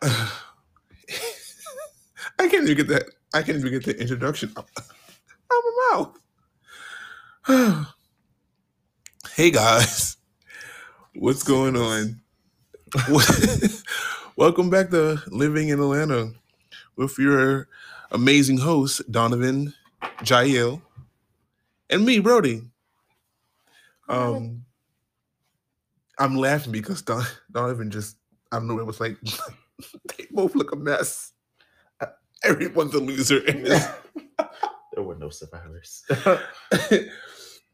I can't even get that. I can't even get the introduction out of my mouth. hey guys, what's going on? Welcome back to Living in Atlanta with your amazing host Donovan, Jael, and me, Brody. Um, I'm laughing because Don, Donovan just I don't know it was like they both look a mess. Everyone's a loser in this. there were no survivors.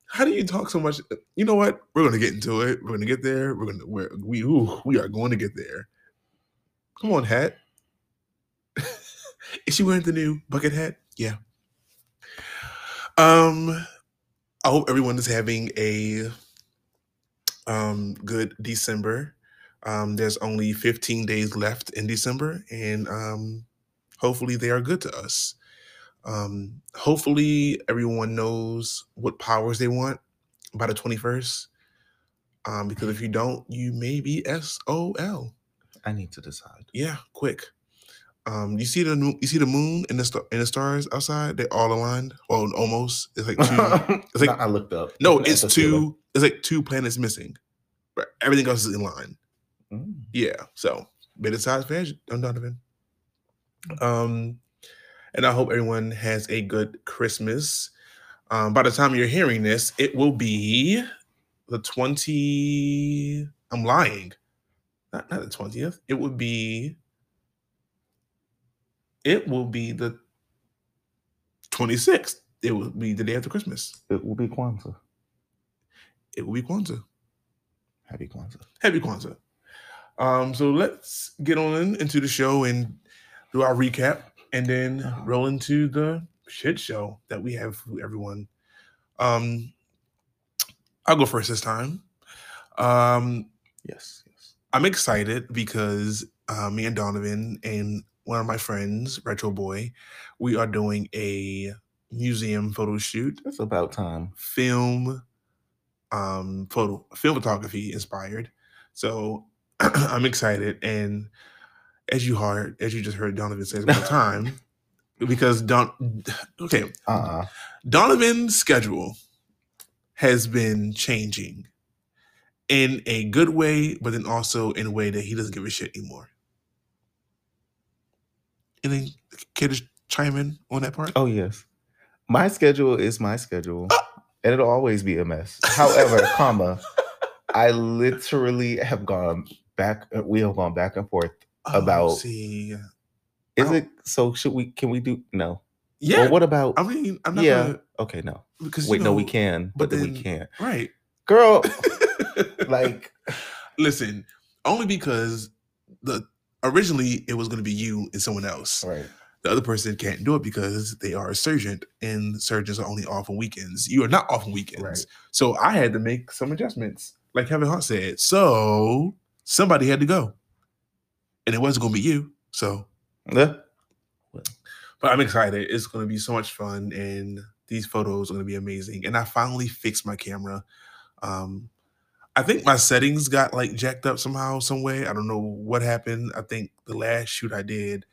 How do you talk so much? You know what? We're gonna get into it. We're gonna get there. We're gonna we're, we ooh, we are going to get there. Come on, hat. Is she wearing the new bucket hat? Yeah. Um, I hope everyone is having a um good December. Um, there's only 15 days left in December, and um, hopefully they are good to us. Um, hopefully everyone knows what powers they want by the 21st. Um, because if you don't, you may be SOL. I need to decide. Yeah, quick. Um, you see the you see the moon and the star and the stars outside. They're all aligned. Well, almost. It's like two. It's like I looked up. no. It's two. It's like two planets missing. But everything else is in line. Mm. Yeah. So better size fans, Donovan. Um, and I hope everyone has a good Christmas. Um, by the time you're hearing this, it will be the 20. I'm lying. Not, not the 20th. It would be. It will be the 26th. It will be the day after Christmas. It will be Kwanzaa. It will be Kwanzaa. Happy Kwanzaa. Happy Kwanzaa. Um, so let's get on into the show and do our recap and then Uh-huh. roll into the shit show that we have for everyone. Um, I'll go first this time. Um, Yes. Yes. I'm excited because uh, me and Donovan and one of my friends, Retro Boy, we are doing a museum photo shoot It's about time. film um photo film photography inspired so i'm excited and as you heard as you just heard donovan say it's about time because don okay Uh-uh. donovan's schedule has been changing in a good way but then also in a way that he doesn't give a shit anymore any care to chime in on that part Oh yes. My schedule is my schedule. Ah! And it'll always be a mess. However, comma, I literally have gone back uh, we have gone back and forth. Oh, about- see Is it so should we can we do no? yeah Well, what about i mean i'm not yeah. gonna Okay, no. because Wait, you no, we can, but but, then we can't. right Girl, like listen only because the originally it was going to be you and someone else right. the other person can't do it because they are a surgeon and surgeons are only off on weekends you are not off on weekends Right. so i had to make some adjustments like kevin hart said so somebody had to go. And it wasn't going to be you so. Yeah. but i'm excited. It's going to be so much fun and these photos are going to be amazing. And i finally fixed my camera. Um i think my settings got like jacked up somehow some way. I don't know what happened. I think the last shoot i did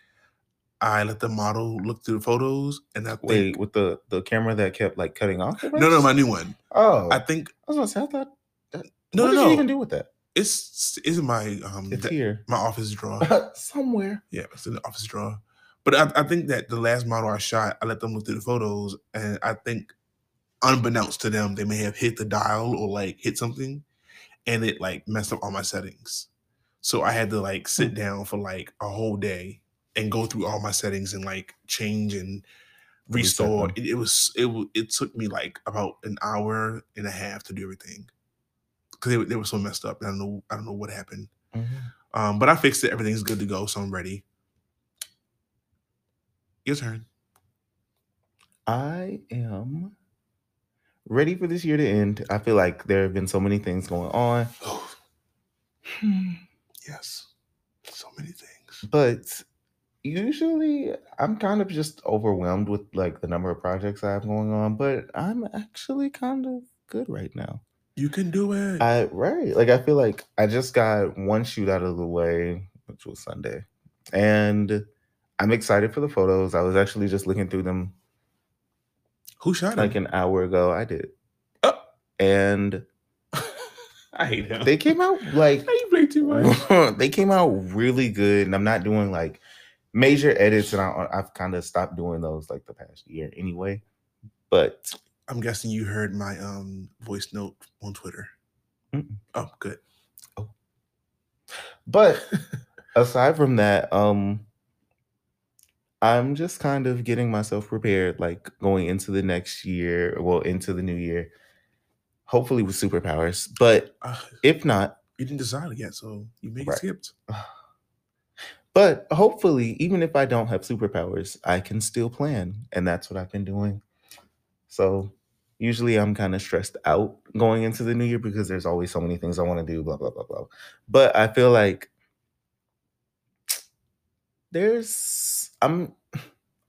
i let the model look through the photos and i think Wait, with the the camera that kept like cutting off. no no my new one. Oh, i think I was gonna say I thought. That, no what did no you no. even do with that? It's it's in my um It's de- here my office drawer somewhere. Yeah, it's in the office drawer. But I, I think that the last model I shot, I let them look through the photos, and I think, unbeknownst to them, they may have hit the dial or like hit something, and it like messed up all my settings. So I had to like sit down for like a whole day and go through all my settings and like change and restore. It, it was it wa- it took me like about an hour and a half to do everything because they, were- they were so messed up. I don't know I don't know what happened. Um, but I fixed it. Everything's good to go, so I'm ready. Your turn. I am ready for this year to end. I feel like there have been so many things going on, Oh, yes. So many things. but usually I'm kind of just overwhelmed with like the number of projects I have going on, but I'm actually kind of good right now. You can do it. I right. Like I feel like I just got one shoot out of the way, which was Sunday. and I'm excited for the photos. I was actually just looking through them Who shot it? like him? an hour ago. I did, Oh, and I hate him. they came out like you play too much? they came out really good. And I'm not doing like major edits, and I, I've kind of stopped doing those like the past year anyway. But I'm guessing you heard my um voice note on Twitter. Mm-mm. Oh, good. but aside from that, um, I'm just kind of getting myself prepared, like going into the next year, well, into the new year, hopefully with superpowers. But Uh, if not, you didn't decide it yet, so you may get Right. skipped. but hopefully, even if I don't have superpowers, I can still plan. And that's what I've been doing. So usually I'm kind of stressed out going into the new year because there's always so many things I want to do, blah, blah, blah, blah. But I feel like there's I'm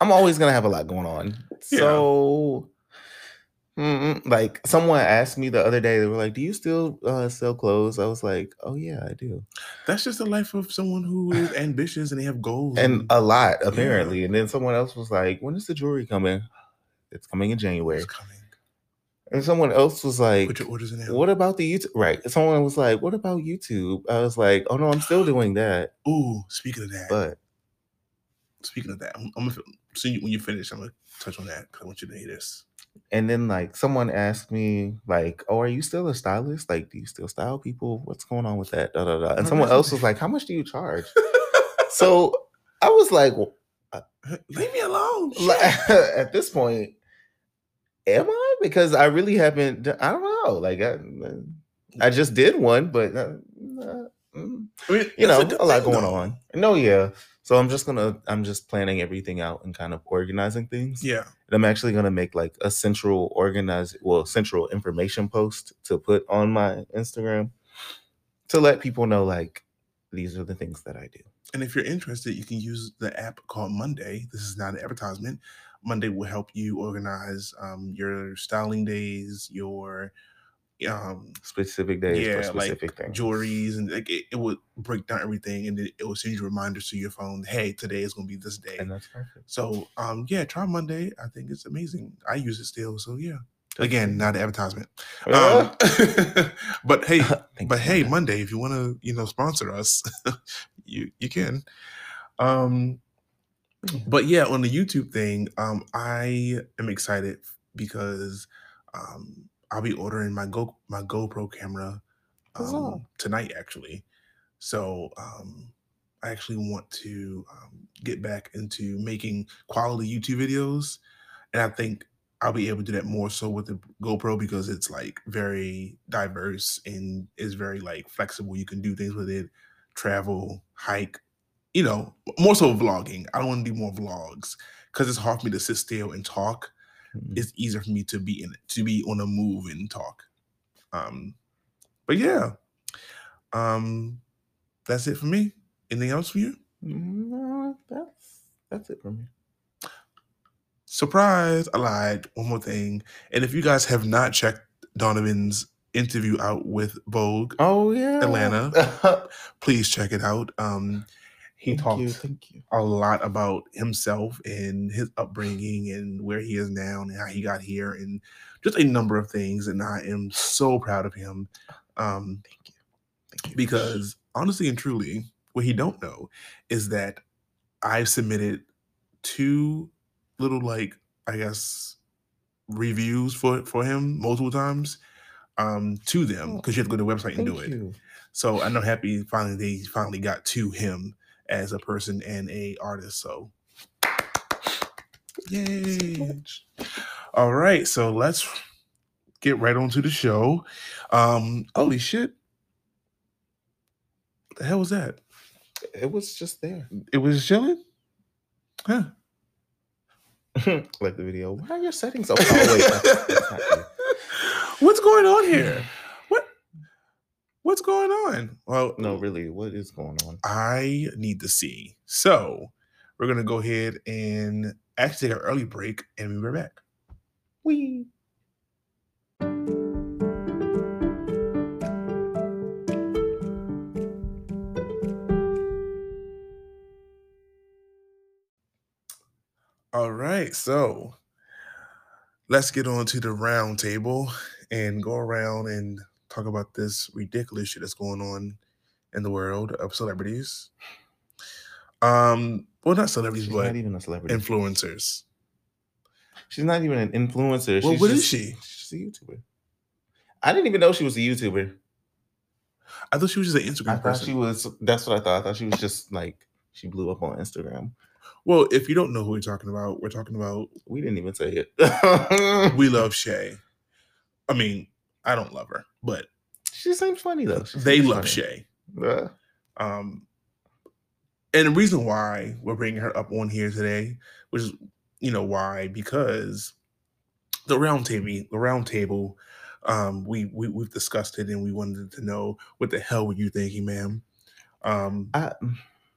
I'm always gonna have a lot going on. Yeah. So like someone asked me the other day, they were like, Do you still uh, sell clothes? I was like, Oh yeah, I do. That's just the life of someone who is ambitious and they have goals. and a lot apparently. And then someone else was like, "When is the jewelry coming?" It's coming in January. it's coming. And someone else was like, Put your orders in "What about the YouTube?" Right. Someone was like, "What about YouTube?" I was like, "Oh no, I'm still doing that." Ooh, speaking of that, But speaking of that, I'm, I'm gonna so you, when you finish, I'm gonna touch on that because I want you to hear this. and then like someone asked me like, "Oh, are you still a stylist? Like, do you still style people? What's going on with that?" Da, da, da. And someone else was like, "How much do you charge?" so I was like, well, Leave me alone. like, at this point, am I? Because I really haven't. I don't know. Like I, I just did one, but uh, uh, mm, you know, good a lot going though. on. No, yeah. So I'm just gonna. I'm just planning everything out and kind of organizing things. Yeah, And I'm actually gonna make like a central organized, well, central information post to put on my Instagram to let people know like these are the things that I do. and if you're interested, you can use the app called Monday. This is not an advertisement. Monday will help you organize um, your styling days, your um, Specific days yeah, for specific like things. jewelries, and like, it, it would break down everything, and it, it will send you reminders to your phone. Hey, today is going to be this day. and that's perfect. So, um, yeah, try Monday. I think it's amazing. I use it still. So, yeah. Again, not an advertisement. Um, but hey, but hey, Monday. If you want to, you know, sponsor us, you you can. Um. But yeah, on the YouTube thing, um, I am excited because um, I'll be ordering my Go my GoPro camera um, tonight, actually. So um, I actually want to um, get back into making quality YouTube videos, and I think I'll be able to do that more so with the GoPro because it's like very diverse and is very like flexible. You can do things with it, travel, hike, you know, more so vlogging. I don't want to do more vlogs because it's hard for me to sit still and talk. Mm. It's easier for me to be in to be on a move and talk. Um, but yeah, um, that's it for me. Anything else for you? No, that's that's it for me. Surprise! I lied. One more thing. And if you guys have not checked Donovan's interview out with Vogue, Oh yeah, Atlanta. please check it out. Um, he thank talked you, thank you. a lot about himself and his upbringing and where he is now and how he got here and just a number of things. And I am so proud of him. Um, Thank you. Thank you. because honestly and truly, what he don't know is that I've submitted two little like I guess reviews for for him multiple times um to them Oh, because you have to go to the website and thank do it. you. So I'm happy finally they finally got to him as a person and a artist. So yay. All right, so let's get right on to the show. Um holy shit. The hell was that? It was just there. It was chilling? Huh. like the video. Why are your settings so? Wait, that's, that's not you. What's going on here? What what's going on? Well, No, really, what is going on? I need to see. So we're gonna go ahead and actually take an early break and we'll be right back. We. All right, so let's get on to the round table and go around and talk about this ridiculous shit that's going on in the world of celebrities. Um, well, not celebrities, She's but not even a celebrity. influencers. She's not even an influencer. Well, she's what is just- she? She's a YouTuber. I didn't even know she was a YouTuber. I thought she was just an Instagram I Instagram thought person. she was. That's what I thought. I thought she was just like she blew up on Instagram. well, if you don't know who we're talking about, we're talking about We didn't even say it. We Love Shay. I mean, I don't love her, but she seems funny though. She they love funny. Shay. Yeah. Um, and the reason why we're bringing her up on here today, which is, you know, why because the round table, the round table, um, we, we we've discussed it and we wanted to know what the hell were you thinking, ma'am? Um, I,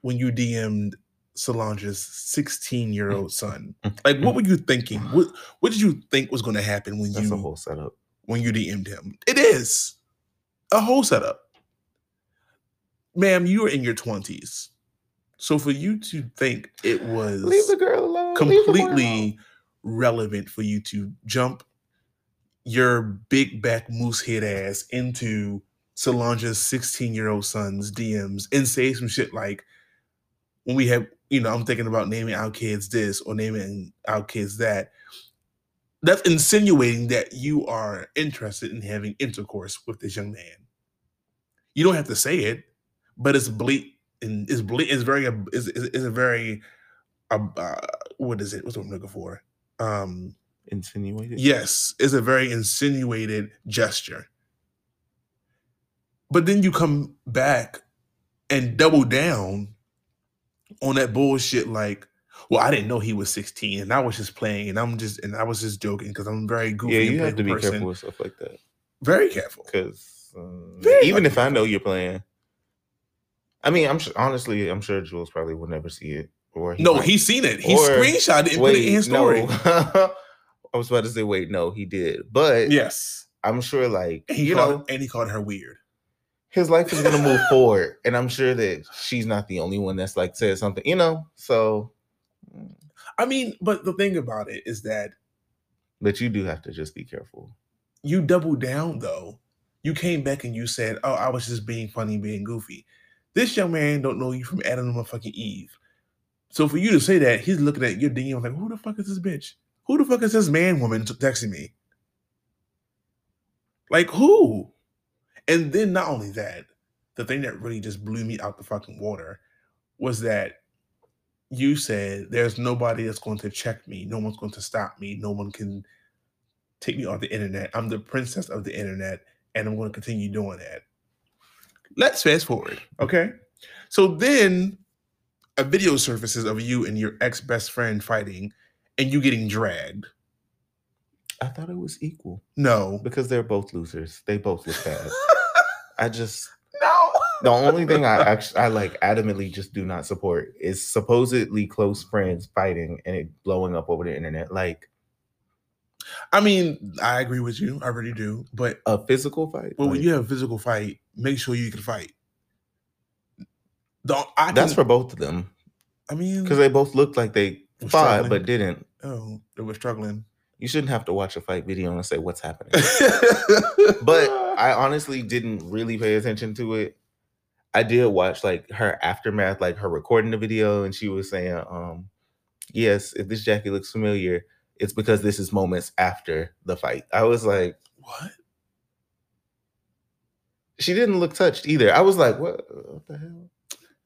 when you DM'd Solange's 16 year old son, like what were you thinking? What what did you think was going to happen when that's you That's a whole setup. When you DM'd him. It is a whole setup. Ma'am, you are in your 20s. So for you to think it was Leave the girl alone. Leave the alone. completely relevant for you to jump your big back moose head ass into Solange's 16 year old son's DMs and say some shit like, when we have, you know, I'm thinking about naming our kids this or naming our kids that. That's insinuating that you are interested in having intercourse with this young man. You don't have to say it, but it's bleak and it's bleak. It's very, it's, a very, uh, uh, what is it? What's what I'm looking for? Um, Insinuated. Yes, it's a very insinuated gesture. But then you come back and double down on that bullshit like, well, I didn't know he was 16 and I was just playing and I'm just and I was just joking because I'm very goofy Yeah, you have to be person. careful with stuff like that. Very careful. Because um, even if I know you're playing, I mean, I'm sure, honestly, I'm sure Jules probably will never see it. Or he No, might- he's seen it. He Or- screenshot it and put it in his story. no. I was about to say, wait, no, he did, but Yes. I'm sure, like And he you called know, her, and he called her weird. his life is gonna move forward, and I'm sure that she's not the only one that's like said something, you know. So, I mean, but the thing about it is that but you do have to just be careful. you doubled down though. You came back and you said, "Oh, I was just being funny, being goofy." This young man don't know you from Adam and fucking Eve. So for you to say that, he's looking at your DM like, "Who the fuck is this bitch? Who the fuck is this man woman texting me?" Like who? And then not only that, the thing that really just blew me out the fucking water was that you said there's nobody that's going to check me, no one's going to stop me, no one can take me off the internet. I'm the princess of the internet, and I'm going to continue doing that. Let's fast forward, okay? So then a video surfaces of you and your ex best friend fighting, and you getting dragged. I thought it was equal No, because they're both losers. They both look bad. I just no. The only thing I actually I like adamantly just do not support is supposedly close friends fighting and it blowing up over the internet. Like I mean, I agree with you. I really do. But a physical fight. well, when you have a physical fight, make sure you can fight. Don't I? that's for both of them I mean, because they both looked like they fought struggling. but didn't. oh, they were struggling. You shouldn't have to watch a fight video and say what's happening. but I honestly didn't really pay attention to it. I did watch like her aftermath, like her recording the video, and she was saying, um, yes, if this jacket looks familiar, it's because this is moments after the fight. I was like, what? she didn't look touched either. I was like, what, what the hell?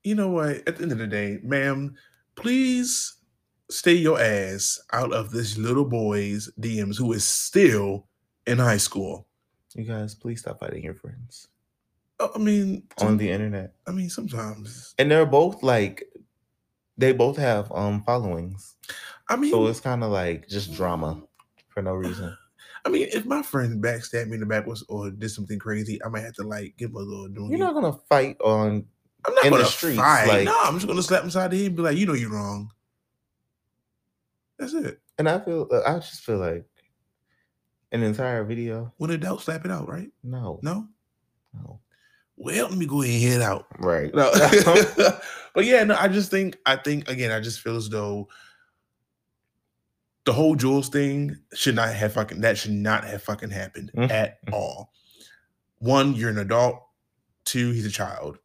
You know what? At the end of the day, ma'am, please stay your ass out of this little boy's DMs who is still in high school. You guys, please stop fighting your friends I mean, on the internet. I mean, sometimes. And they're both like, they both have um followings. I mean, So it's kind of like just drama for no reason. I mean, if my friend backstabbed me in the back or did something crazy, I might have to like give him a little. doing You're not gonna fight on I'm not in the gonna streets, fight. like- no, I'm just gonna slap him side the head and be like, you know, you're wrong. That's it. And I feel, uh, I just feel like an entire video. When doubt, slap it out, right? No, No. no. Well, let me go ahead and head out. Right. No. but yeah, no, I just think I think again, I just feel as though the whole Jules thing should not have fucking that should not have fucking happened Mhm. at all. One, you're an adult. Two, he's a child.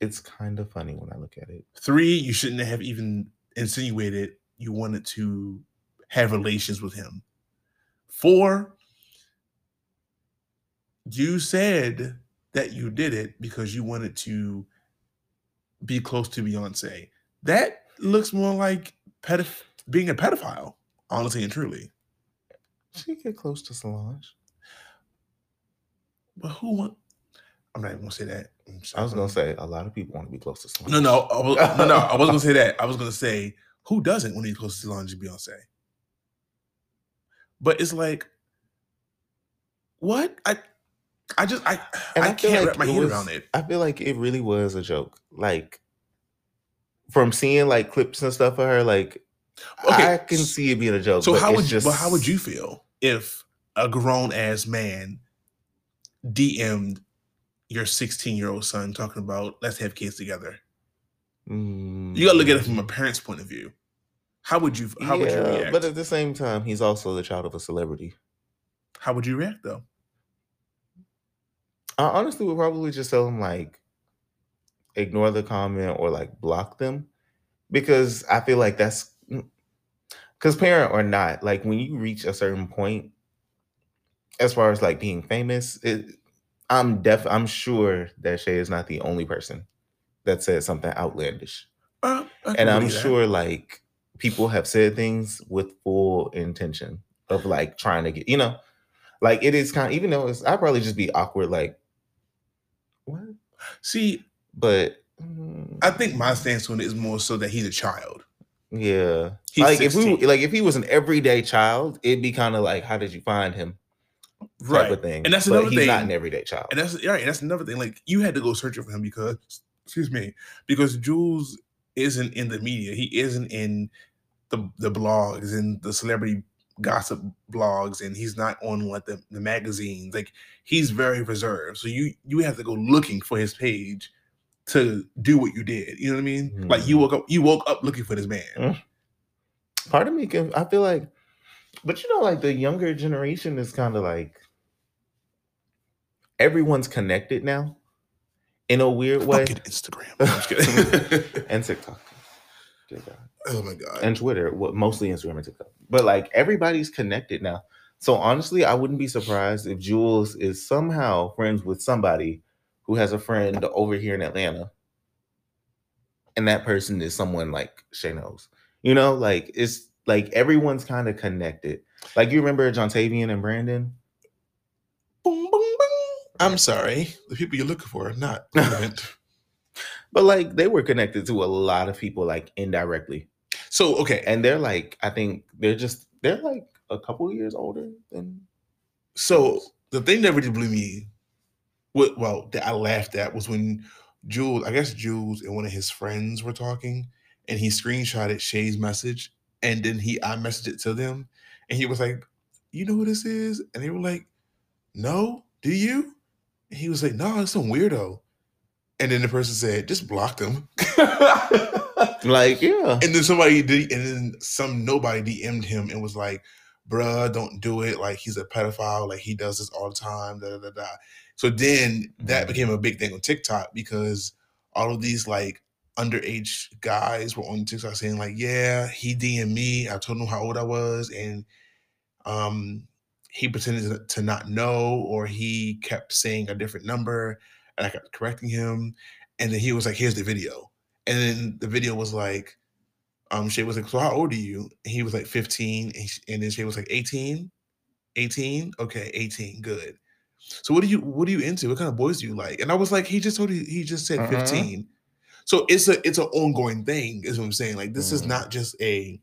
It's kind of funny when I look at it. Three, you shouldn't have even insinuated you wanted to have relations with him. Four, you said that you did it because you wanted to be close to Beyonce. That looks more like pedoph- being a pedophile, honestly and truly. She get close to Solange. But who want? I'm not even gonna say that. I'm was gonna say a lot of people want to be close to Solange. no, no, I was, no, no. I wasn't gonna say that. I was gonna say who doesn't want to be close to Solange and Beyonce. But it's like, what? I, I just, I, And I, feel can't like wrap my head was- around it. I feel like it really was a joke. Like from seeing like clips and stuff of her, like Okay, I can see it being a joke. So but how would you, just but how would you feel if a grown ass man DM'd your 16 year old son talking about let's have kids together? You gotta look at it from a Mm, parent's point of view. How would you how would you react? But at the same time, he's also the child of a celebrity. how would you react though? I honestly would probably just tell them like ignore the comment or like block them because I feel like that's because parent or not, like when you reach a certain point, as far as like being famous, it, I'm def I'm sure that Shay is not the only person that said something outlandish, Uh, and I'm believe that. sure like people have said things with full intention of like trying to get you know, like it is kind of even though it's I'd probably just be awkward like See, but I think my stance on it is more so that he's a child. yeah He's like if we like if he was an everyday child it'd be kind of like how did you find him type right. of thing And that's but another he's not thing. an everyday child And that's right. That's another thing. Like you had to go searching for him because, excuse me, because Jules isn't in the media. He isn't in the the blogs and the celebrity gossip blogs, and he's not on like the, the magazines. Like he's very reserved. So you you have to go looking for his page to do what you did. You know what I mean? Like you Mhm. woke up you woke up looking for this man. Mm. part of me can i feel like but you know like the younger generation is kind of like everyone's connected now in a weird way Fucking Instagram. I'm just kidding. and tiktok oh my god. and Twitter, what mostly Instagram and TikTok. But like everybody's connected now. So honestly, I wouldn't be surprised if Jules is somehow friends with somebody who has a friend over here in Atlanta. And that person is someone like Shay knows. You know, like it's like everyone's kind of connected. Like you remember John Tavian and Brandon? Boom, boom, boom. I'm sorry. The people you're looking for are not relevant. But like they were connected to a lot of people like indirectly. So okay. And they're like, I think they're just they're like a couple years older than So the thing that really blew me, what well that I laughed at was when Jules, I guess Jules and one of his friends were talking, and he screenshotted Shay's message, and then he I messaged it to them, and he was like, "You know who this is?" And they were like, "No, do you?" And he was like, "No, it's some weirdo." And then the person said, "Just block them." like, yeah. And then somebody did, and then some nobody DM'd him and was like, "Bruh, don't do it. Like he's a pedophile. Like he does this all the time." Da da da. da. So then that Mhm. became a big thing on TikTok because all of these like underage guys were on TikTok saying like, "Yeah, he DM'd me. I told him how old I was, and um, he pretended to not know, or he kept saying a different number, and I kept correcting him, and then he was like, "Here's the video." And then the video was like, um, Shay was like, So how old are you? And he was like 15. And, then Shay was like 18. 18? Okay, 18. Good. So what do you what are you into? What kind of boys do you like? And I was like, he just told you he just said Uh-huh. 15. So it's a it's an ongoing thing, is what I'm saying. Like this is Mhm. not just a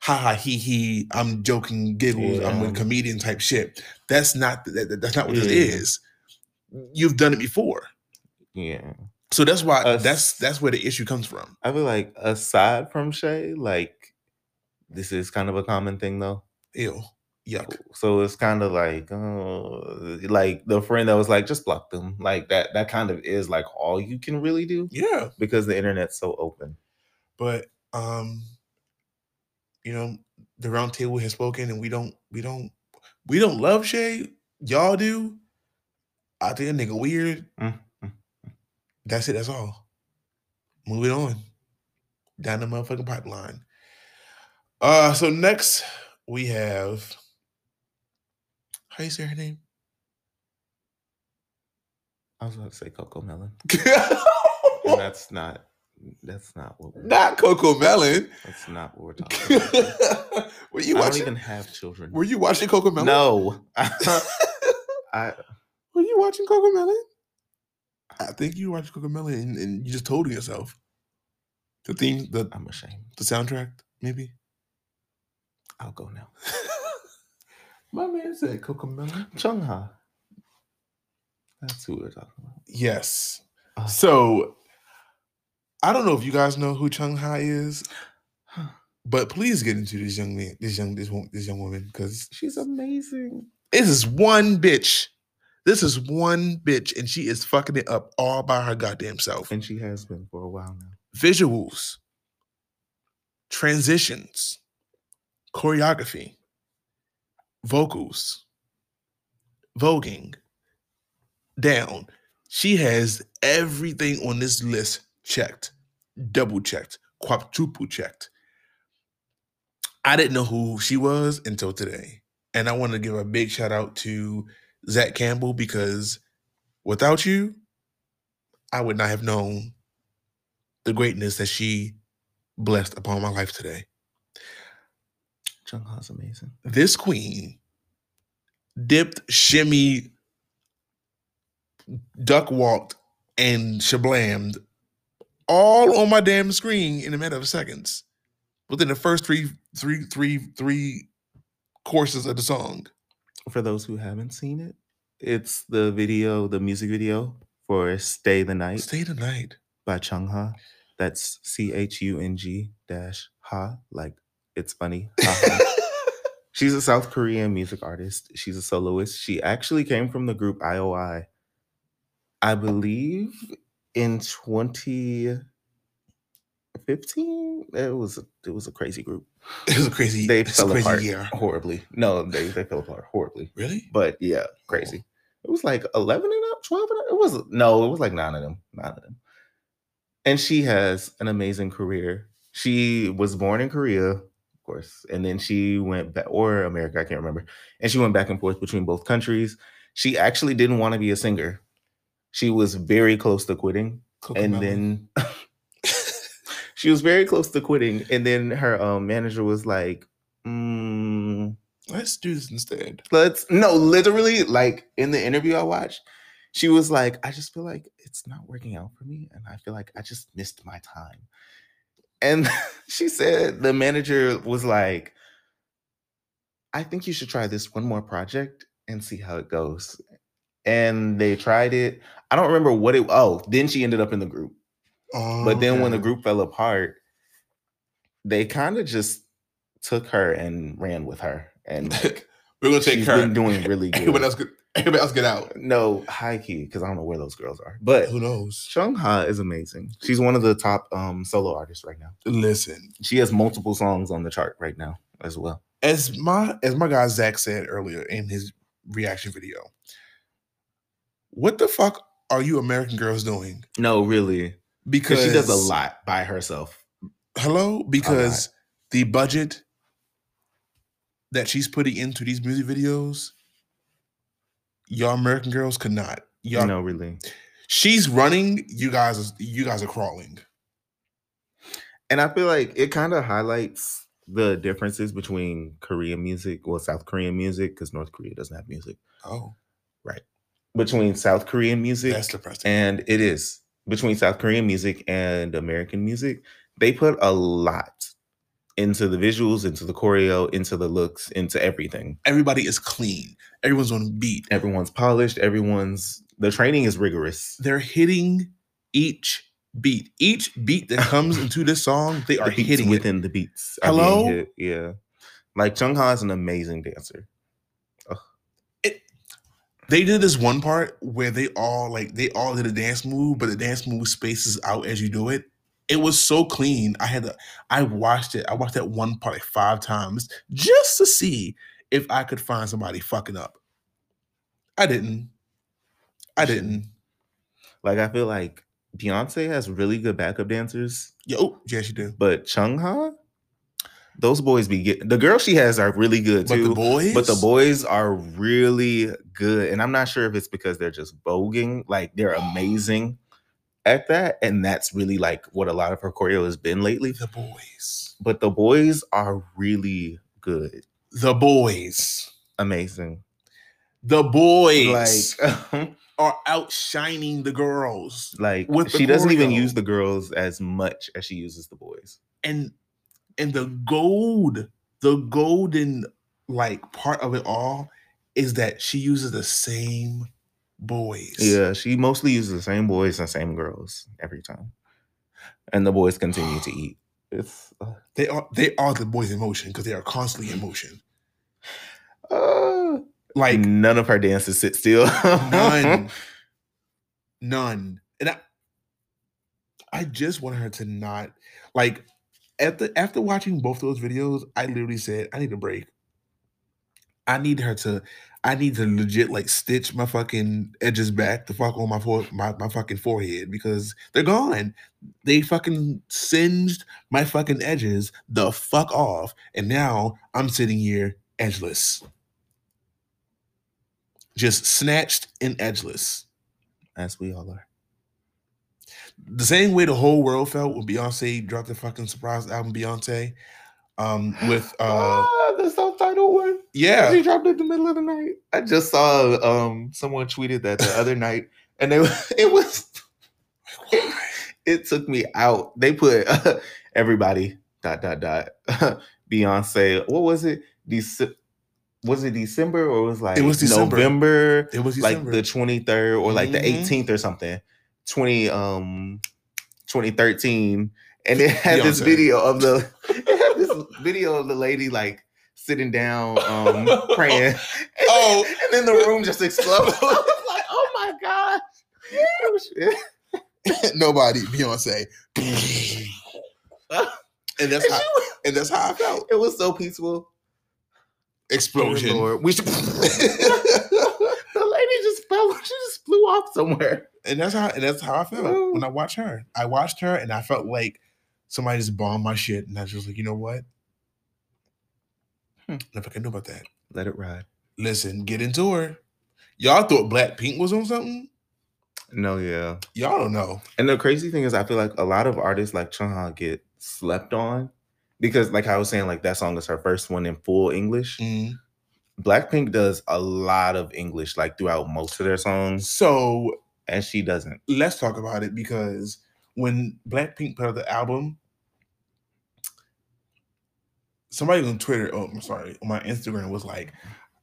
ha ha he he, I'm joking, giggles, I'm a comedian type shit. That's not that, that- that's not what this is. You've done it before. Yeah. So that's why Us- that's that's where the issue comes from. I feel like aside from Shay, like this is kind of a common thing though. Ew. Yuck. So it's kind of like, uh, like the friend that was like, just block them. Like that. That kind of is like all you can really do Yeah. because the internet's so open. But um, you know, the round table has spoken, and we don't, we don't, we don't love Shay. Y'all do. I think a nigga weird. Mm, That's it. That's all. Moving on down the motherfucking pipeline. Uh, so next we have how you say her name? I was about to say CoComelon. And that's not that's not what we're, CoComelon. that's not what we're talking about. were you I don't even have children. Were you watching CoComelon? No. I Were you watching CoComelon? I think you watched CoComelon and, and you just told yourself. The theme, the I'm ashamed. the soundtrack, maybe. I'll go now. My man said CoComelon. Chung Ha. That's who we're talking about. Yes. Uh, So I don't know if you guys know who Chung Ha is, but please get into this young man, this young this this young woman, because She's amazing. this is one bitch. This is one bitch, and she is fucking it up all by her goddamn self. And she has been for a while now. Visuals, transitions, choreography, vocals, voguing, down. She has everything on this list checked, double checked, quadruple checked. I didn't know who she was until today. And I want to give a big shout out to Zach Campbell because without you, I would not have known the greatness that she blessed upon my life today. Chung Ha's amazing. This queen dipped, shimmy, duck walked, and shablammed all on my damn screen in a matter of seconds. Within the first three, three, three, three courses of the song. For those who haven't seen it, it's the video, the music video for Stay the Night Stay the night. by Chung Ha. That's C H U N G dash Ha. Like it's funny. Ha ha. She's a South Korean music artist. She's a soloist. She actually came from the group IOI. I believe in 2015. It was a, it was a crazy group. It was a crazy, They fell crazy apart year. horribly. No, they they fell apart horribly. Really? But yeah, crazy. It was like 11 and up, 12 and up. It was no, it was like nine of them. Nine of them. And she has an amazing career. She was born in Korea, of course, and then she went back or America, I can't remember. And she went back and forth between both countries. She actually didn't want to be a singer. She was very close to quitting. Coco and Melon. then she was very close to quitting. And then her um, manager was like, mm, let's do this instead. let's no literally like in the interview i watched she was like i just feel like it's not working out for me and i feel like i just missed my time and she said the manager was like i think you should try this one more project and see how it goes and they tried it i don't remember what it oh then she ended up in the group but then when the group fell apart they kind of just took her and ran with her and like we're gonna take she's her. been doing really good Everybody else get everybody else get out. no, high key, because I don't know where those girls are. But Who knows? Chung Ha is amazing. She's one of the top um solo artists right now. Listen, She has multiple songs on the chart right now as well. as my as my guy Zach said earlier in his reaction video, what the fuck are you American girls doing? No, really. Because she does a lot by herself. Hello, because the budget that she's putting into these music videos, y'all American girls could not. Y'all, no, really. she's running. You guys, you guys are crawling. And I feel like it kind of highlights the differences between Korean music, well, South Korean music, because North Korea doesn't have music. Oh, right. Between South Korean music that's depressing. and it is between South Korean music and American music. They put a lot into the visuals, into the choreo, into the looks, into everything. Everybody is clean. Everyone's on beat. Everyone's polished. Everyone's the training is rigorous. They're hitting each beat. Each beat that comes into this song, they are The beats hitting it. within the beats. are Hello? Yeah, like Chung Ha is an amazing dancer. They did this one part where they all like they all did a dance move, but the dance move spaces out as you do it. It was so clean. I had to. I watched it. I watched that one part like five times just to see if I could find somebody fucking up. I didn't. I didn't. Like I feel like Beyonce has really good backup dancers, Yo, oh, yes, you do. but Chung Ha, those boys be get the girls she has are really good too. But the boys, But the boys are really good. And I'm not sure if it's because they're just voguing, like they're amazing at that. And that's really like what a lot of her choreo has been lately. the boys, But the boys are really good. the boys, Amazing. the boys Like, are outshining the girls, like With the she doesn't even use the girls as much as she uses the boys. and and the gold, the golden like part of it all is that she uses the same boys. Yeah, she mostly uses the same boys and same girls every time. And the boys continue to eat. It's uh, They are they are the boys in motion because they are constantly in motion. uh, Like none of her dances sit still. none, none. And I, I just want her to not like after after watching both those videos. I literally said I need a break. I need her to. I need to legit like stitch my fucking edges back the fuck on my fore, my, my fucking forehead because they're gone. They fucking singed my fucking edges the fuck off, and now I'm sitting here edgeless, just snatched and edgeless. As we all are. The same way the whole world felt when Beyonce dropped the fucking surprise album Beyonce. Um, with uh ah, the self-titled one. yeah, She dropped it in the middle of the night. I just saw um someone tweeted that the other night, and they it was it took me out. They put everybody dot dot dot Beyonce. What was it? Dece- was it December or was like It was December. November? it was like the 23rd or like the Mhm. 18th or something 20 um 2013 and it had this video of the it had this video of the lady like sitting down um praying and, Oh. and then the room just exploded I was like oh my god It was- Nobody, Beyonce. and that's how and that's how I felt. it was so peaceful Explosion. Lord, we should the lady just fell she flew off somewhere and that's how and that's how I felt when I watched her. I watched her and I felt like somebody just bombed my shit, and I was just like, you know what? Hmm. I can do about that. let it ride Listen, get into her. Y'all thought Blackpink was on something? no yeah Y'all don't know. And the crazy thing is, I feel like a lot of artists like Chungha get slept on because, like I was saying, like that song is her first one in full English. Mm. Blackpink does a lot of English, like throughout most of their songs, So and she doesn't. let's talk about it because when Blackpink put out the album, somebody on Twitter, oh, I'm sorry, on my Instagram was like,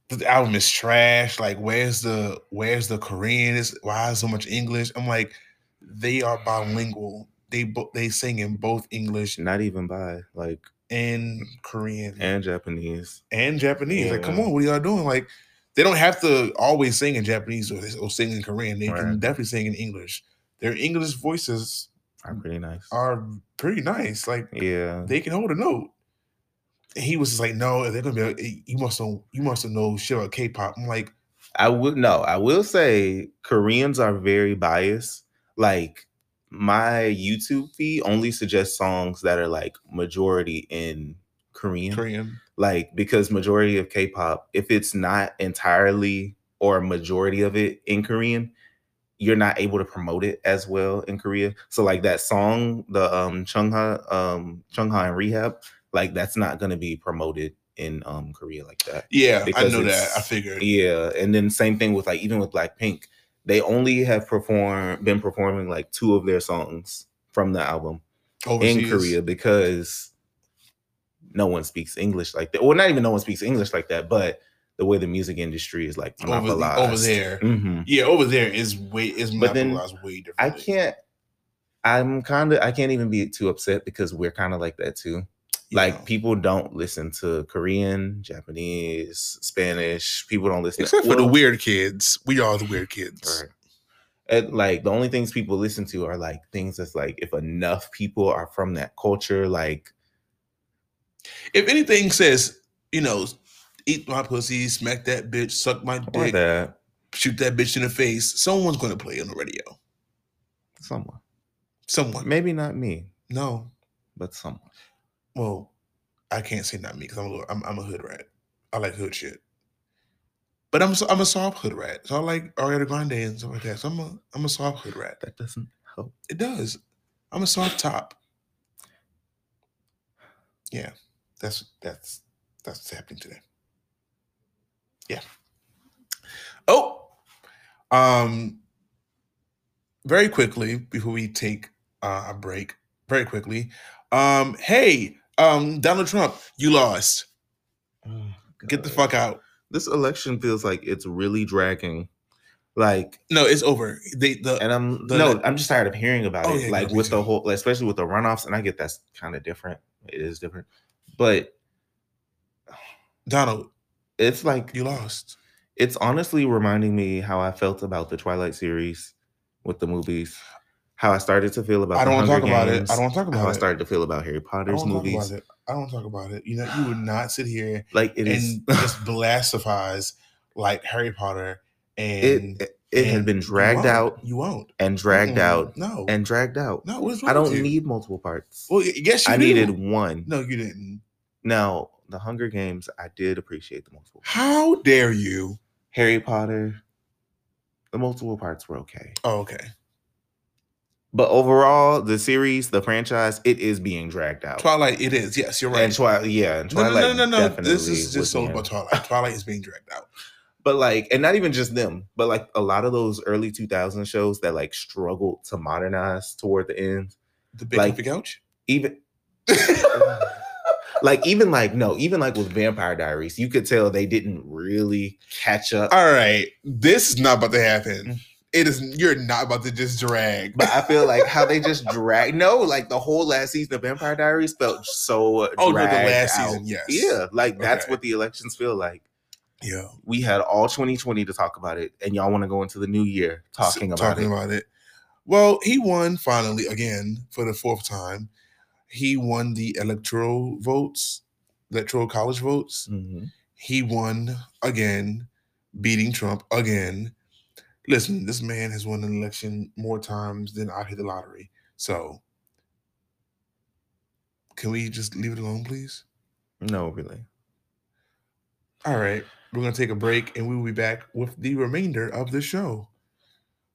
the album is trash. Like, where's the where's the Korean? Is why is so much English?" I'm like, they are bilingual. They both they sing in both English Not even by like and Korean and Japanese. and Japanese. Like, come on, what are y'all doing? Like, they don't have to always sing in Japanese or, or sing in Korean. They can definitely sing in English. Their English voices Are pretty nice. are pretty nice. Like Yeah, they can hold a note. And he was just like, "No, they're gonna be. Like, you must know. You must know shit about K-pop." I'm like, I would no. I will say Koreans are very biased. Like my YouTube feed only suggests songs that are like majority in Korean. Korean. like because majority of k-pop if it's not entirely or majority of it in korean you're not able to promote it as well in korea so like that song the um chungha um chungha and R3HAB like that's not going to be promoted in um korea like that Yeah, I know that. I figured. yeah and then same thing with like even with blackpink they only have performed been performing like two of their songs from the album in Korea because no one speaks English like that. Well, not even no one speaks English like that, but the way the music industry is like over, monopolized over there. Mhm. Yeah, over there is way is monopolized way different. I can't. I'm kind of. I can't even be too upset because we're kind of like that too. Like people don't listen to Korean, Japanese, Spanish. People don't listen. except for the weird kids. We are the weird kids. Right. And like the only things people listen to are like things that's like if enough people are from that culture, like If anything says, you know, eat my pussy, smack that bitch, suck my dick, that shoot that bitch in the face, someone's gonna play on the radio. someone. Someone. Maybe not me, No. but someone. Well, I can't say not me because I'm a little, I'm, I'm a hood rat. I like hood shit. But I'm I'm a soft hood rat. So I like Ariana Grande and stuff like that. So I'm a I'm a soft hood rat. That doesn't help. It does. I'm a soft top. Yeah, that's that's that's what's happening today. Yeah. Oh, um, very quickly before we take uh, a break, very quickly. Um, hey, um, Donald Trump, you lost. Get the fuck out. This election feels like it's really dragging. Like, No, it's over. They the and I'm The- no, I'm just tired of hearing about Oh, it. yeah, like no, with the too. whole, especially with the runoffs, and I get that's kind of different. It is different, but Donald, it's like you lost. it's honestly reminding me how I felt about the Twilight series with the movies. How I started to feel about. I don't want to talk about it. I don't want to talk about How about I started to feel about Harry Potter's talk movies. about it. I don't want to talk about it. You know, you would not sit here Like it is. and just blastifies like Harry Potter and it it, it had been dragged won't. out You won't and dragged out No, and dragged out. no. I don't you? need multiple parts. Well, yes, you I do. needed one. No, you didn't. Now, the Hunger Games, I did appreciate the multiple. How dare you? Harry Potter, the multiple parts were okay. Oh, okay. But overall, the series, the franchise, it is being dragged out. Twilight. It is. Yes, you're right. And Twilight, yeah, and no, no, no, no, no. This is just so about Twilight. Twilight is being dragged out. But like, and not even just them, but like a lot of those early 2000 shows that like struggled to modernize toward the end. The big Like- couch. Even like even like no, even like with Vampire Diaries, you could tell they didn't really catch up. All right, this is not about to happen. It is. You're not about to just drag. But I feel like how they just drag no, like the whole last season of Vampire Diaries felt so Oh, no, the last out. season, yes. Yeah, like that's Okay. what the elections feel like. yeah, We had all 2020 to talk about it, and y'all want to go into the new year talking about talking it. about it. Well, he won finally again for the fourth time. He won the electoral votes, electoral college votes. Mhm. He won again, beating Trump again. Listen, this man has won an election more times than I hit the lottery. So, can we just leave it alone, please? No, really. All right, we're gonna take a break, and we will be back with the remainder of the show.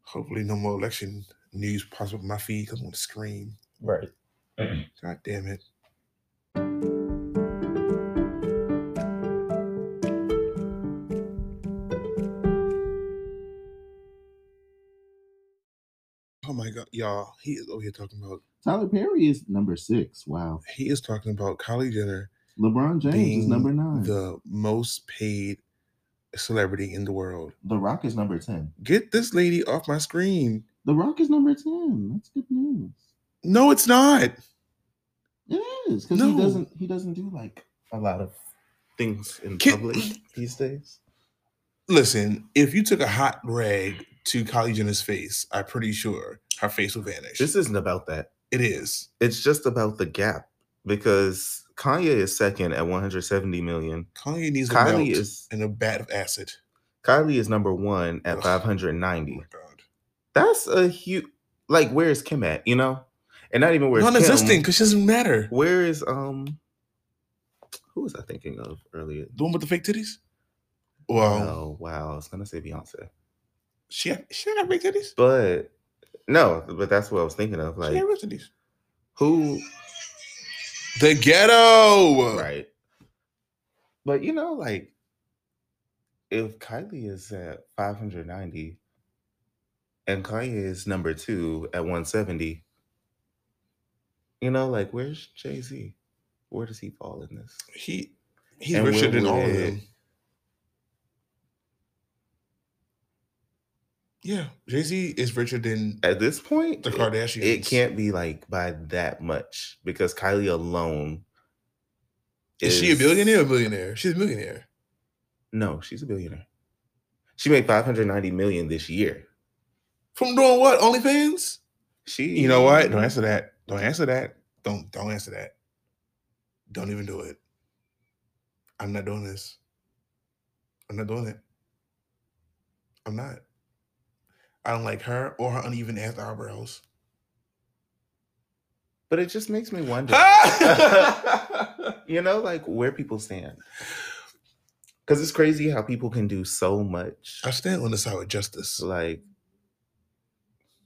Hopefully, no more election news pops up my feed because I'm gonna scream. Right. God damn it. My god, y'all. He is over here talking about Tyler Perry is number six. Wow. he is talking about Kylie Jenner LeBron James is number nine. The, the most paid celebrity in the world. The Rock is number 10. Get this lady off my screen. The Rock is number 10. That's good news. No, it's not. It is because No. he doesn't he doesn't do like A lot of things in Can- public these days. Listen, if you took a hot rag to Kylie Jenner's face, I'm pretty sure her face will vanish. This isn't about that. it is. It's just about the gap because Kanye is second at 170 million. Kanye needs a Kylie is and a bat of acid. Kylie is number one at Ugh. 590. Oh my god. That's a huge. Like, where's Kim at? You know, and not even where's Non-existent because she doesn't matter. Where is um? Who was I thinking of earlier? The one with the fake titties? Wow. oh wow, I was gonna say Beyonce, she had, she got fake titties. but no, but that's what I was thinking of. she Like, had real titties. who? The ghetto. Right. But you know, like, if Kylie is at 590 and Kanye is number two at 170, you know, like, where's Jay Z? Where does he fall in this? He he's And richer than all of would- them. Yeah, Jay Z is richer than At this point, the Kardashians. It can't be like by that much because Kylie alone. Is she a billionaire or a millionaire? She's a millionaire. No, she's a billionaire. She made 590 million this year. From doing what? OnlyFans? She, You know what? Don't answer that. Don't answer that. Don't don't answer that. Don't even do it. I'm not doing this. I'm not doing it. I'm not. I don't like her or her uneven ass eyebrows. But it just makes me wonder. You know, like where people stand. Because it's crazy how people can do so much, I stand on the side of justice. like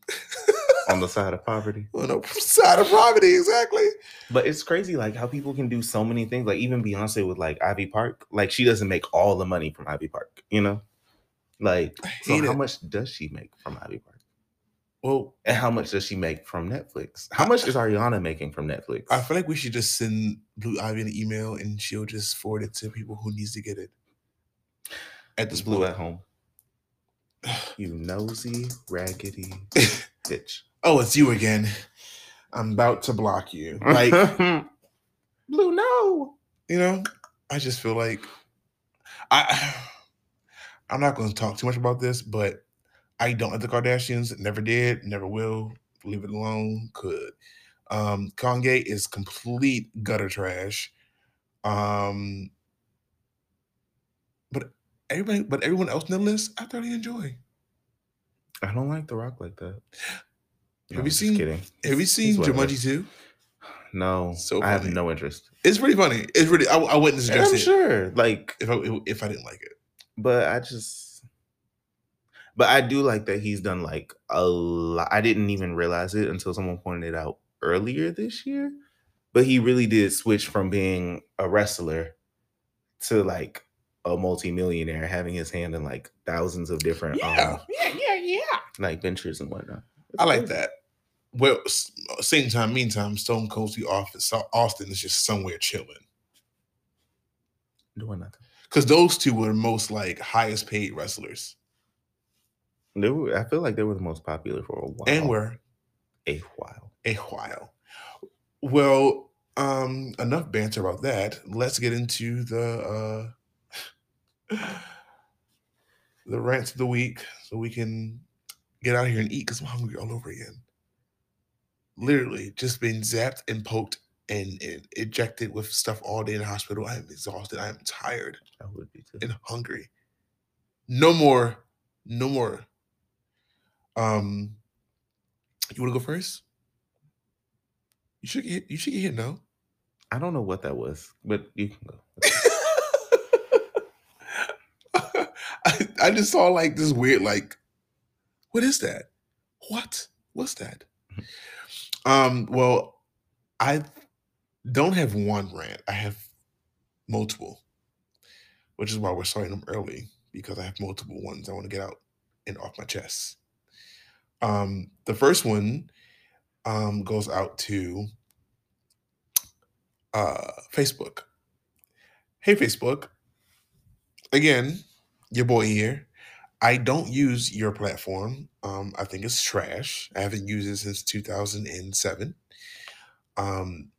on the side of poverty. on the side of poverty, exactly. But it's crazy, like how people can do so many things. Like even Beyonce with like Ivy Park, like she doesn't make all the money from Ivy Park. You know, like so how it. much does she make from Ivy Park? Well, And how much does she make from Netflix? How much is Ariana making from Netflix? I feel like we should just send Blue Ivy an email and she'll just forward it to people who needs to get it. At this blue point. at home. You nosy, raggedy bitch. oh, it's you again. I'm about to block you. Like, blue, no. you know, I just feel like I I'm not gonna talk too much about this, but I don't like the Kardashians, never did, never will. Leave it alone. Could. Um Kanye is complete gutter trash. Um but everybody but everyone else on the list, I thoroughly enjoy. I don't like The Rock like that. Have you I'm seen- Kidding. Have you seen. Jumanji 2? No, So I have no interest. It's pretty funny. It's really I, I wouldn't suggest I'm it sure, like, if I if I didn't like it. But I just, but I do like that he's done like a lot. I didn't even realize it until someone pointed it out earlier this year. But he really did switch from being a wrestler to like a multimillionaire, having his hand in like thousands of different um, yeah, yeah, yeah. like ventures and whatnot. It's I like crazy. that. Well, same time, meantime, Stone Cold Steve Office Austin is just somewhere chilling Doing nothing. Because those two were the most like highest paid wrestlers, They were, I feel like they were the most popular for a while. and were a while. a while. Well, um, enough banter about that. Let's get into the uh the rants of the week, so we can get out of here and eat because I'm hungry all over again. Literally, just been zapped and poked and, and ejected with stuff all day in the hospital. I am exhausted. I am tired I would be too. and hungry. No more, no more. Um, you want to go first? You should get. You should get no. I don't know what that was, but you can go. I, I just saw like this weird like, what is that? What? What's that? Um. Well, I don't have one rant. I have multiple, which is why we're starting them early because I have multiple ones I want to get out and off my chest. Um. The first one, um, goes out to uh Facebook. Hey, Facebook. Again, your boy here. I don't use your platform. Um, I think it's trash. I haven't used it since 2007. Um,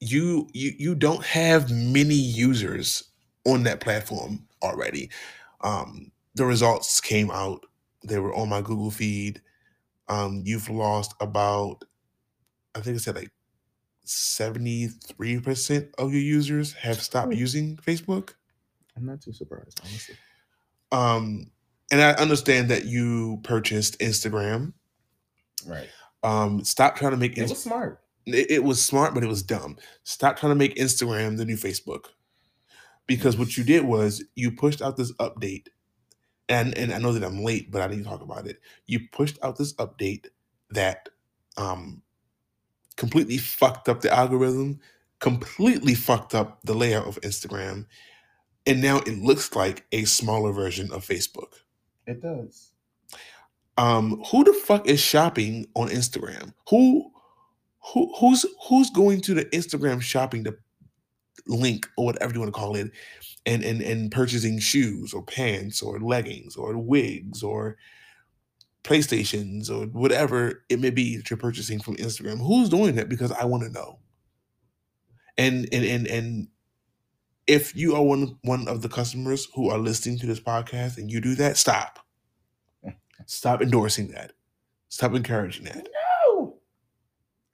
you you you don't have many users on that platform already. Um, the results came out. They were on my Google feed. Um, you've lost about, I think I said like 73% of your users have stopped Hmm. using Facebook. I'm not too surprised, honestly. Um, and I understand that you purchased Instagram. Right. Um, stop trying to make It Inst- was smart. It, it was smart, but it was dumb. Stop trying to make Instagram the new Facebook. Because what you did was you pushed out this update, and and I know that I'm late, but I need to talk about it. You pushed out this update that um completely fucked up the algorithm, completely fucked up the layout of Instagram, and now it looks like a smaller version of Facebook. It does. um who the fuck is shopping on instagram who who who's who's going to the instagram shopping the link or whatever you want to call it and and and purchasing shoes or pants or leggings or wigs or playstations or whatever it may be that you're purchasing from instagram who's doing that because i want to know and and and and if you are one one of the customers who are listening to this podcast and you do that stop Stop endorsing that. Stop encouraging that.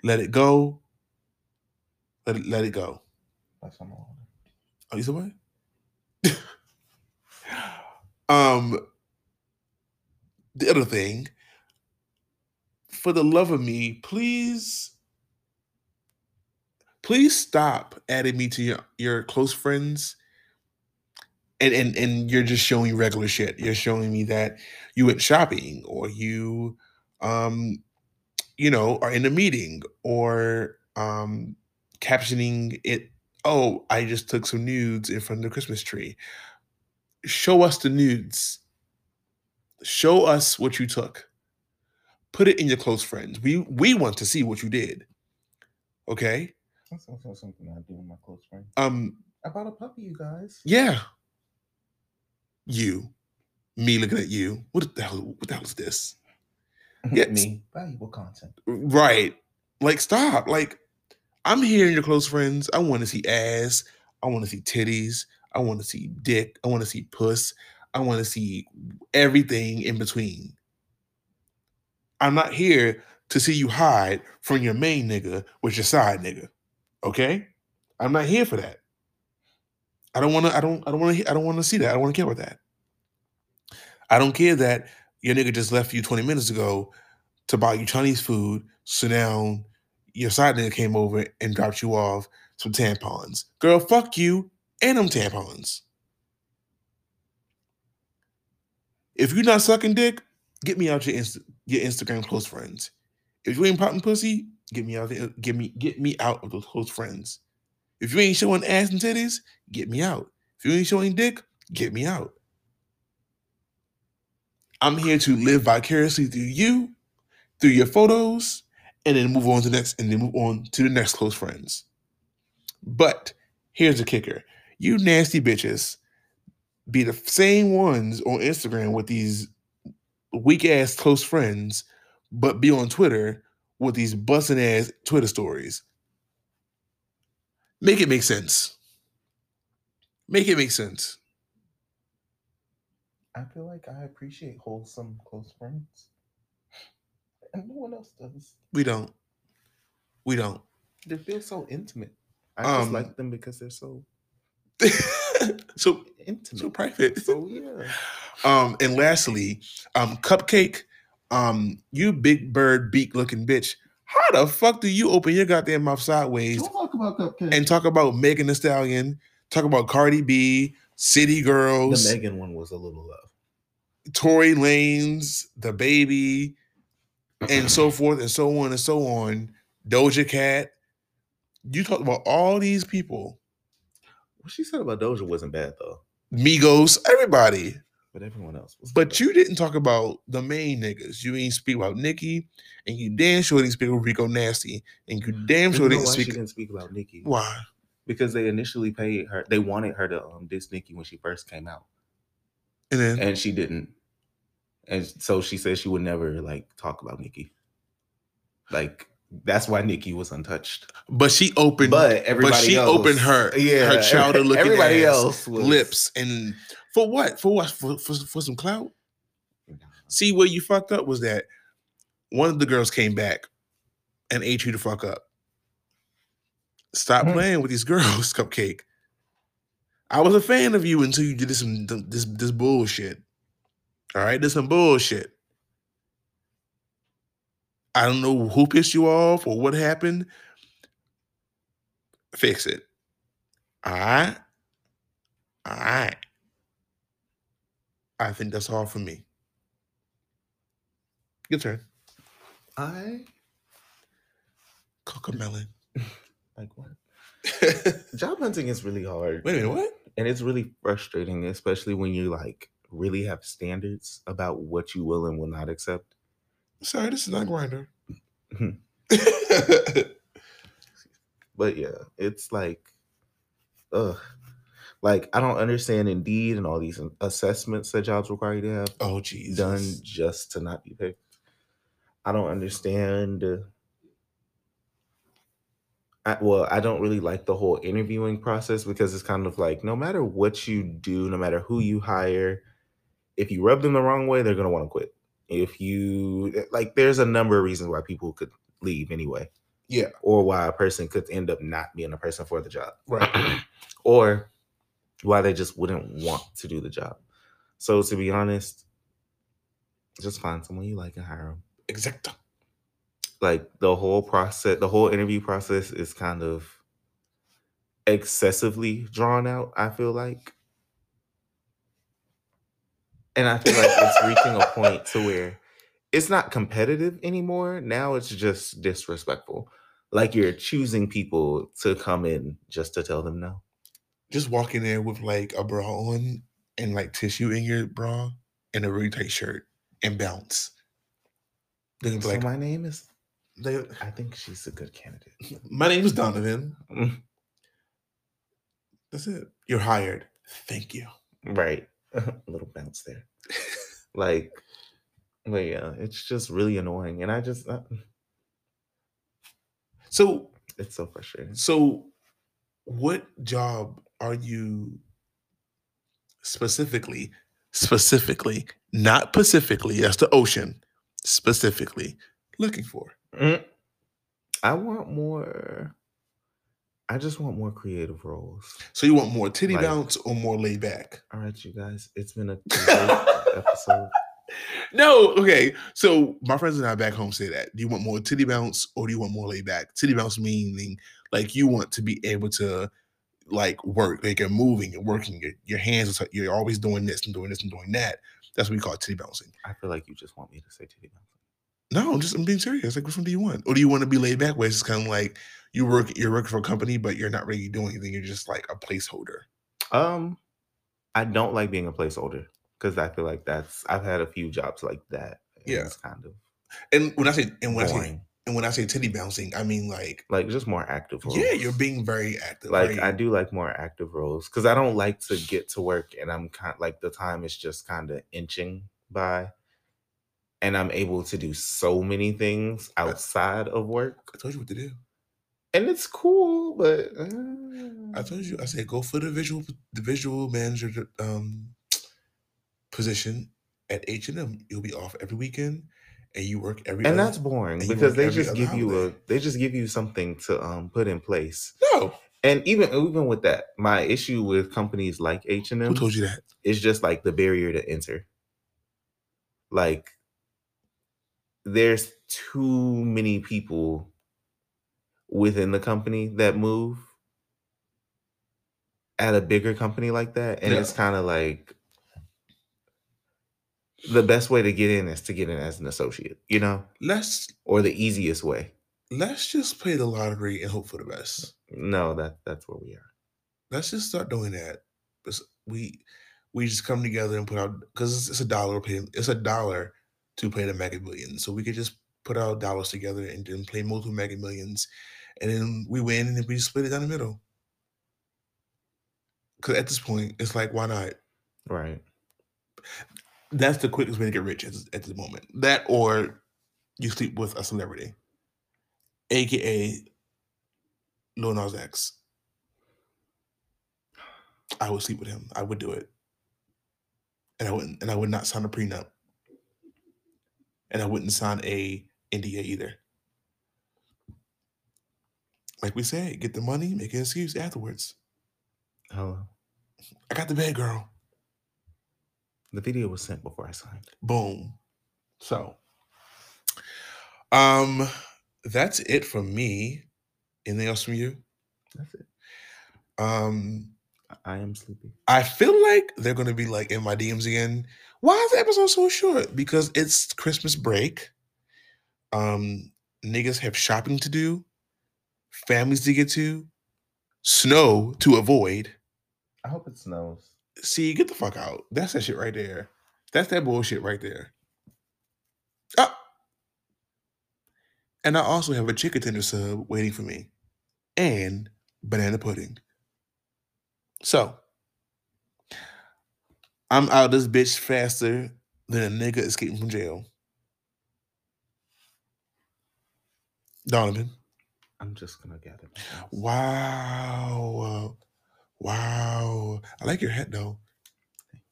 Let it go. Let it let it go. That's on. Oh, you said what? um, the other thing, for the love of me, please, please stop adding me to your your close friends. And, and and you're just showing regular shit. You're showing me that you went shopping or you um you know are in a meeting or um captioning it oh, I just took some nudes in front of the Christmas tree. Show us the nudes. Show us what you took. Put it in your close friends. We we want to see what you did. Okay? That's also something I do with my close friends. Um I bought a puppy, you guys. yeah. You. Me looking at you. What the hell what the hell is this? Yes. Me. Valuable content. Right. Like stop. Like I'm here in your close friends. I want to see ass. I want to see titties. I want to see dick. I want to see puss. I want to see everything in between. I'm not here to see you hide from your main nigga with your side nigga. Okay? I'm not here for that. I don't want to I don't I don't want to I don't want to see that. I don't want to care about that. I don't care that your nigga just left you 20 minutes ago to buy you Chinese food. So now your side nigga came over and dropped you off some tampons. Girl, fuck you and them tampons. If you're not sucking dick, get me out your Insta- your Instagram close friends. If you ain't popping pussy, get me out. Get me get me out of those close friends. If you ain't showing ass and titties, get me out. If you ain't showing dick, get me out. I'm here to live vicariously through you, through your photos, and then move on to the next and then move on to the next close friends. But here's the kicker. You nasty bitches be the same ones on Instagram with these weak ass close friends, but be on Twitter with these busting ass Twitter stories. Make it make sense. Make it make sense. I feel like I appreciate wholesome close friends. And no one else does. We don't. We don't. They feel so intimate. I just Um, like them because they're so so intimate. so private. So yeah. Um, and lastly, um, Cupcakke, um, you big bird beak looking bitch. How the fuck do you open your goddamn mouth sideways Don't talk and talk about Megan Thee Stallion, talk about Cardi B, City Girls, The Megan one was a little low. Tory Lanez, the baby, and so forth and so on and so on. Doja Cat. You talked about all these people, What she said about Doja wasn't bad though. Migos, everybody. But everyone else was But you didn't talk about the main niggas. You ain't speak about Nicki, and you damn sure didn't speak about Rico Nasty, and you mm. damn You sure didn't speak. didn't speak about Nicki? Why? Because they initially paid her. They wanted her to um, diss Nicki when she first came out, And then and she didn't. And so she said she would never like talk about Nicki. Like that's why Nicki was untouched. but she opened But everybody she else, opened her yeah, her chowder looking everybody ass, else was, lips and for what? For what? For, for, for some clout? See where you fucked up was that one of the girls came back and ate you to fuck up. Stop Mhm. playing with these girls, Cupcakke. I was a fan of you until you did this some this this bullshit. All right, this some bullshit. I don't know who pissed you off or what happened. Fix it. All right. All right. I think that's all for me. Your turn. I CoComelon. like what? Job hunting is really hard. Wait a minute, what? and it's really frustrating, especially when you like really have standards about what you will and will not accept. Sorry, this is not Grindr. But yeah, it's like, ugh, like I don't understand Indeed and all these assessments that jobs require you to have oh Jesus. done just to not be picked. I don't understand. I, well, I don't really like the whole interviewing process because it's kind of like no matter what you do, no matter who you hire, if you rub them the wrong way, they're gonna want to quit. if you eh, like there's a number of reasons why people could leave anyway Yeah. or why a person could end up not being a person for the job Right. or why they just wouldn't want to do the job so to be honest just find someone you like and hire them Exacto. Like the whole process the whole interview process is kind of excessively drawn out i feel like. And i feel like it's reaching a point to where it's not competitive anymore. Now it's just disrespectful. Like you're choosing people to come in just to tell them no. Just walking in there with like a bra on and like tissue in your bra and a really tight shirt and bounce. They're gonna be so like, my name is they, i think she's a good candidate my name is Donovan. Mm, That's it. You're hired. Thank you. right a little bounce there like but yeah it's just really annoying and i just uh, So it's so frustrating So, what job are you specifically, specifically, not Pacifically, that's the ocean, specifically looking for? Mm. i want more i just want more creative roles So, you want more titty Like- bounce or more laid back? all right you guys it's been a episode No, okay. So, my friends and I back home say that. Do you want more titty bounce or do you want more laid back? Titty bounce meaning like you want to be able to like work, like you're moving, you're working, your, your hands, are, you're always doing this and doing this and doing that. That's what we call titty bouncing. i feel like you just want me to say titty bounce No, I'm just I'm being serious. Like, which one do you want? Or do you want to be laid back where it's kind of like you work you're working for a company, but you're not really doing anything. You're just like a placeholder. um i don't like being a placeholder because i feel like that's i've had a few jobs like that Yeah. it's kind of And when I say and when I say and when I say titty bouncing, I mean like like just more active roles. yeah, you're being very active. like very- I do like more active roles because I don't like to get to work and I'm kind like the time is just kind of inching by, and I'm able to do so many things outside of work, I told you what to do. and it's cool. But I uh, told you. I said go for the visual the visual manager um position at H and M. You'll be off every weekend, and you work every. and other- that's boring and because they just give you a they just give you something to um put in place. no. And even even with that, my issue with companies like H and M. Who told you that? it's just like the barrier to enter. Like there's too many people within the company that move at a bigger company like that. And Yeah. it's kind of like the best way to get in is to get in as an associate, you know, Let's or the easiest way. let's just play the lottery and hope for the best. No, that that's where we are. Let's just start doing that. We we just come together and put out because it's, it's a dollar pay. It's a dollar to play the Mega Millions, so we could just put our dollars together and then play multiple Mega Millions, and then we win and then we split it down the middle. Because at this point, it's like, why not? Right. That's the quickest way to get rich at, at the moment. That or you sleep with a celebrity, aka Lil Nas X. I would sleep with him. I would do it, and I wouldn't. And I would not sign a prenup, and I wouldn't sign a NDA either. Like we said, get the money, make an excuse afterwards. Hello. I got the bed, girl. The video was sent before I signed. Boom. So, um, that's it from me. Anything else from you? That's it. Um, I- I am sleepy. I feel like they're gonna be like in my DMs again. Why is the episode so short? Because it's Christmas break. Um, niggas have shopping to do, families to get to, snow to avoid. I hope it snows. See, get the fuck out. That's that shit right there. That's that bullshit right there. Ah. And I also have a chicken tender sub waiting for me. And banana pudding. So I'm out of this bitch faster than a nigga escaping from jail. Donovan. I'm just gonna get thoughts. Wow. Wow. I like your hat though.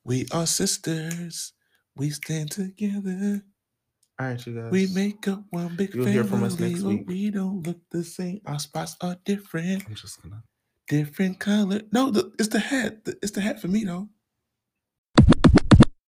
We are sisters. We stand together. All right, you guys. We make up one big You'll family. hear from us next week. We don't look the same. Our spots are different. I'm just gonna. Different color. No, the, it's the hat. The- It's the hat for me though.